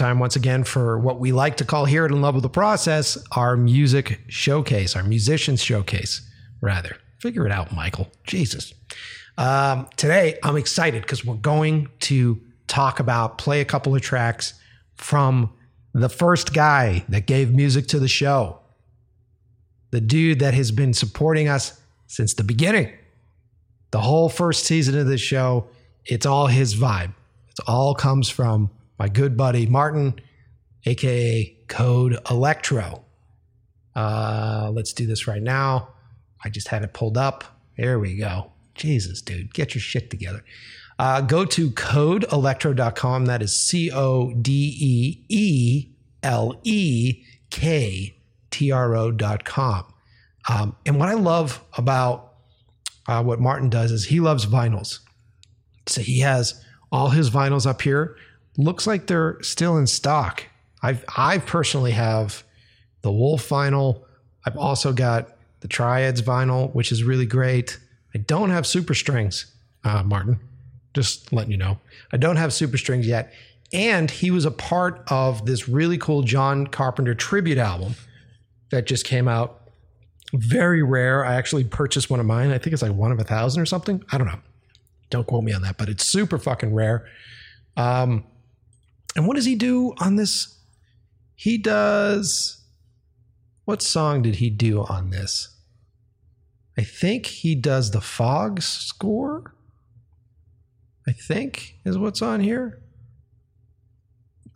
time once again for what we like to call here at In Love with the Process our music showcase, our musicians showcase, rather. Figure it out, Michael. Jesus. Um, today, I'm excited because we're going to talk about, play a couple of tracks from the first guy that gave music to the show, the dude that has been supporting us since the beginning. The whole first season of this show, it's all his vibe. It all comes from my good buddy Martin, aka Code Elektro. Uh, let's do this right now. I just had it pulled up. There we go. Jesus, dude, get your shit together. Uh, go to codeelektro.com. That is C O D E E L E K T R O.com. Um, and what I love about uh, what Martin does is he loves vinyls. So he has all his vinyls up here. Looks like they're still in stock. I've I personally have the Wolf vinyl. I've also got the Triads vinyl, which is really great. I don't have super strings, uh, Martin. Just letting you know. I don't have super strings yet. And he was a part of this really cool John Carpenter tribute album that just came out. Very rare. I actually purchased one of mine. I think it's like one of a thousand or something. I don't know. Don't quote me on that, but it's super fucking rare. Um, and what does he do on this? He does. What song did he do on this? I think he does the Fog score. I think is what's on here.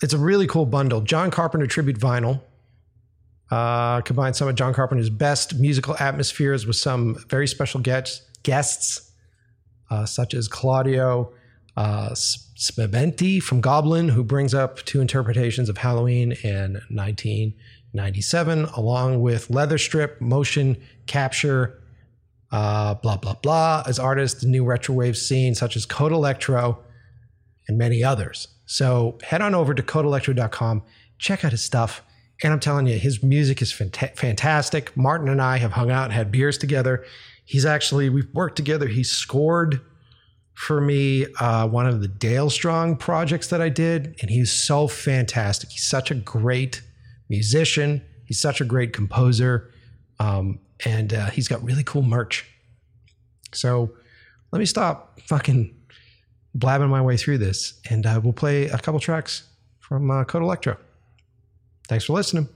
It's a really cool bundle. John Carpenter tribute vinyl. Uh, combines some of John Carpenter's best musical atmospheres with some very special guests, guests uh, such as Claudio uh, Simonetti from Goblin, who brings up two interpretations of Halloween in 1997, along with Leatherstrip, motion capture, uh, blah, blah, blah, as artists in new retrowave scene, such as Code Elektro and many others. So head on over to codeelektro.com, check out his stuff. And I'm telling you, his music is fant- fantastic. Martin and I have hung out and had beers together. He's actually, we've worked together. He scored for me uh, one of the Dale Strong projects that I did, and he's so fantastic. He's such a great musician. He's such a great composer, um, and uh, he's got really cool merch. So let me stop fucking blabbing my way through this, and uh, we'll play a couple tracks from uh, Code Elektro. Thanks for listening.